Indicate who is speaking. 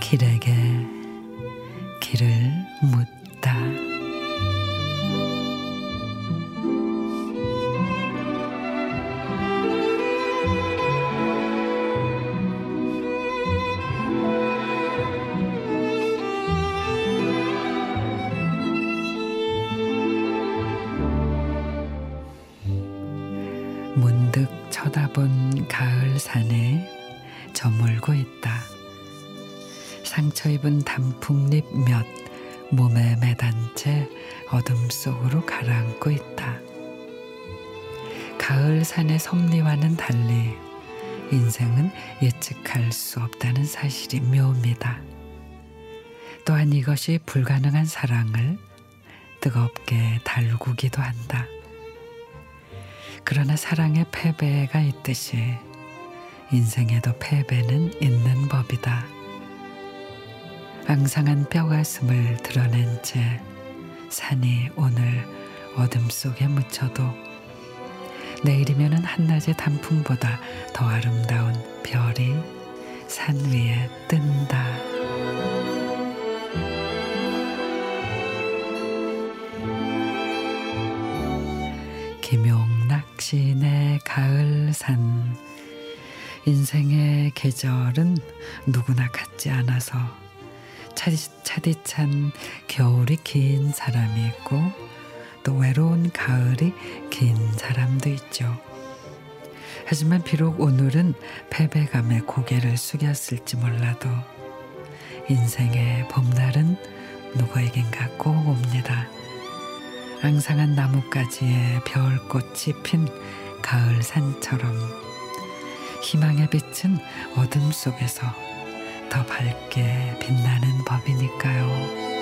Speaker 1: 길에게 길을 묻다. 문득 쳐다본 가을 산에 저물고 있다. 상처 입은 단풍잎 몇 몸에 매단 채 어둠 속으로 가라앉고 있다. 가을 산의 섭리와는 달리 인생은 예측할 수 없다는 사실이 묘입니다. 또한 이것이 불가능한 사랑을 뜨겁게 달구기도 한다. 그러나 사랑의 패배가 있듯이 인생에도 패배는 있는 법이다. 앙상한 뼈가슴을 드러낸 채 산이 오늘 어둠 속에 묻혀도 내일이면은 한낮의 단풍보다 더 아름다운 별이 산 위에 뜬다. 김용 락 시인의 가을산 인생의 계절은 누구나 같지 않아서 차디찬 겨울이 긴 사람이 있고 또 외로운 가을이 긴 사람도 있죠. 하지만 비록 오늘은 패배감에 고개를 숙였을지 몰라도 인생의 봄날은 누구에겐가 꼭 옵니다. 앙상한 나뭇가지에 별꽃이 핀 가을 산처럼 희망의 빛은 어둠 속에서 더 밝게 빛나는 법이니까요.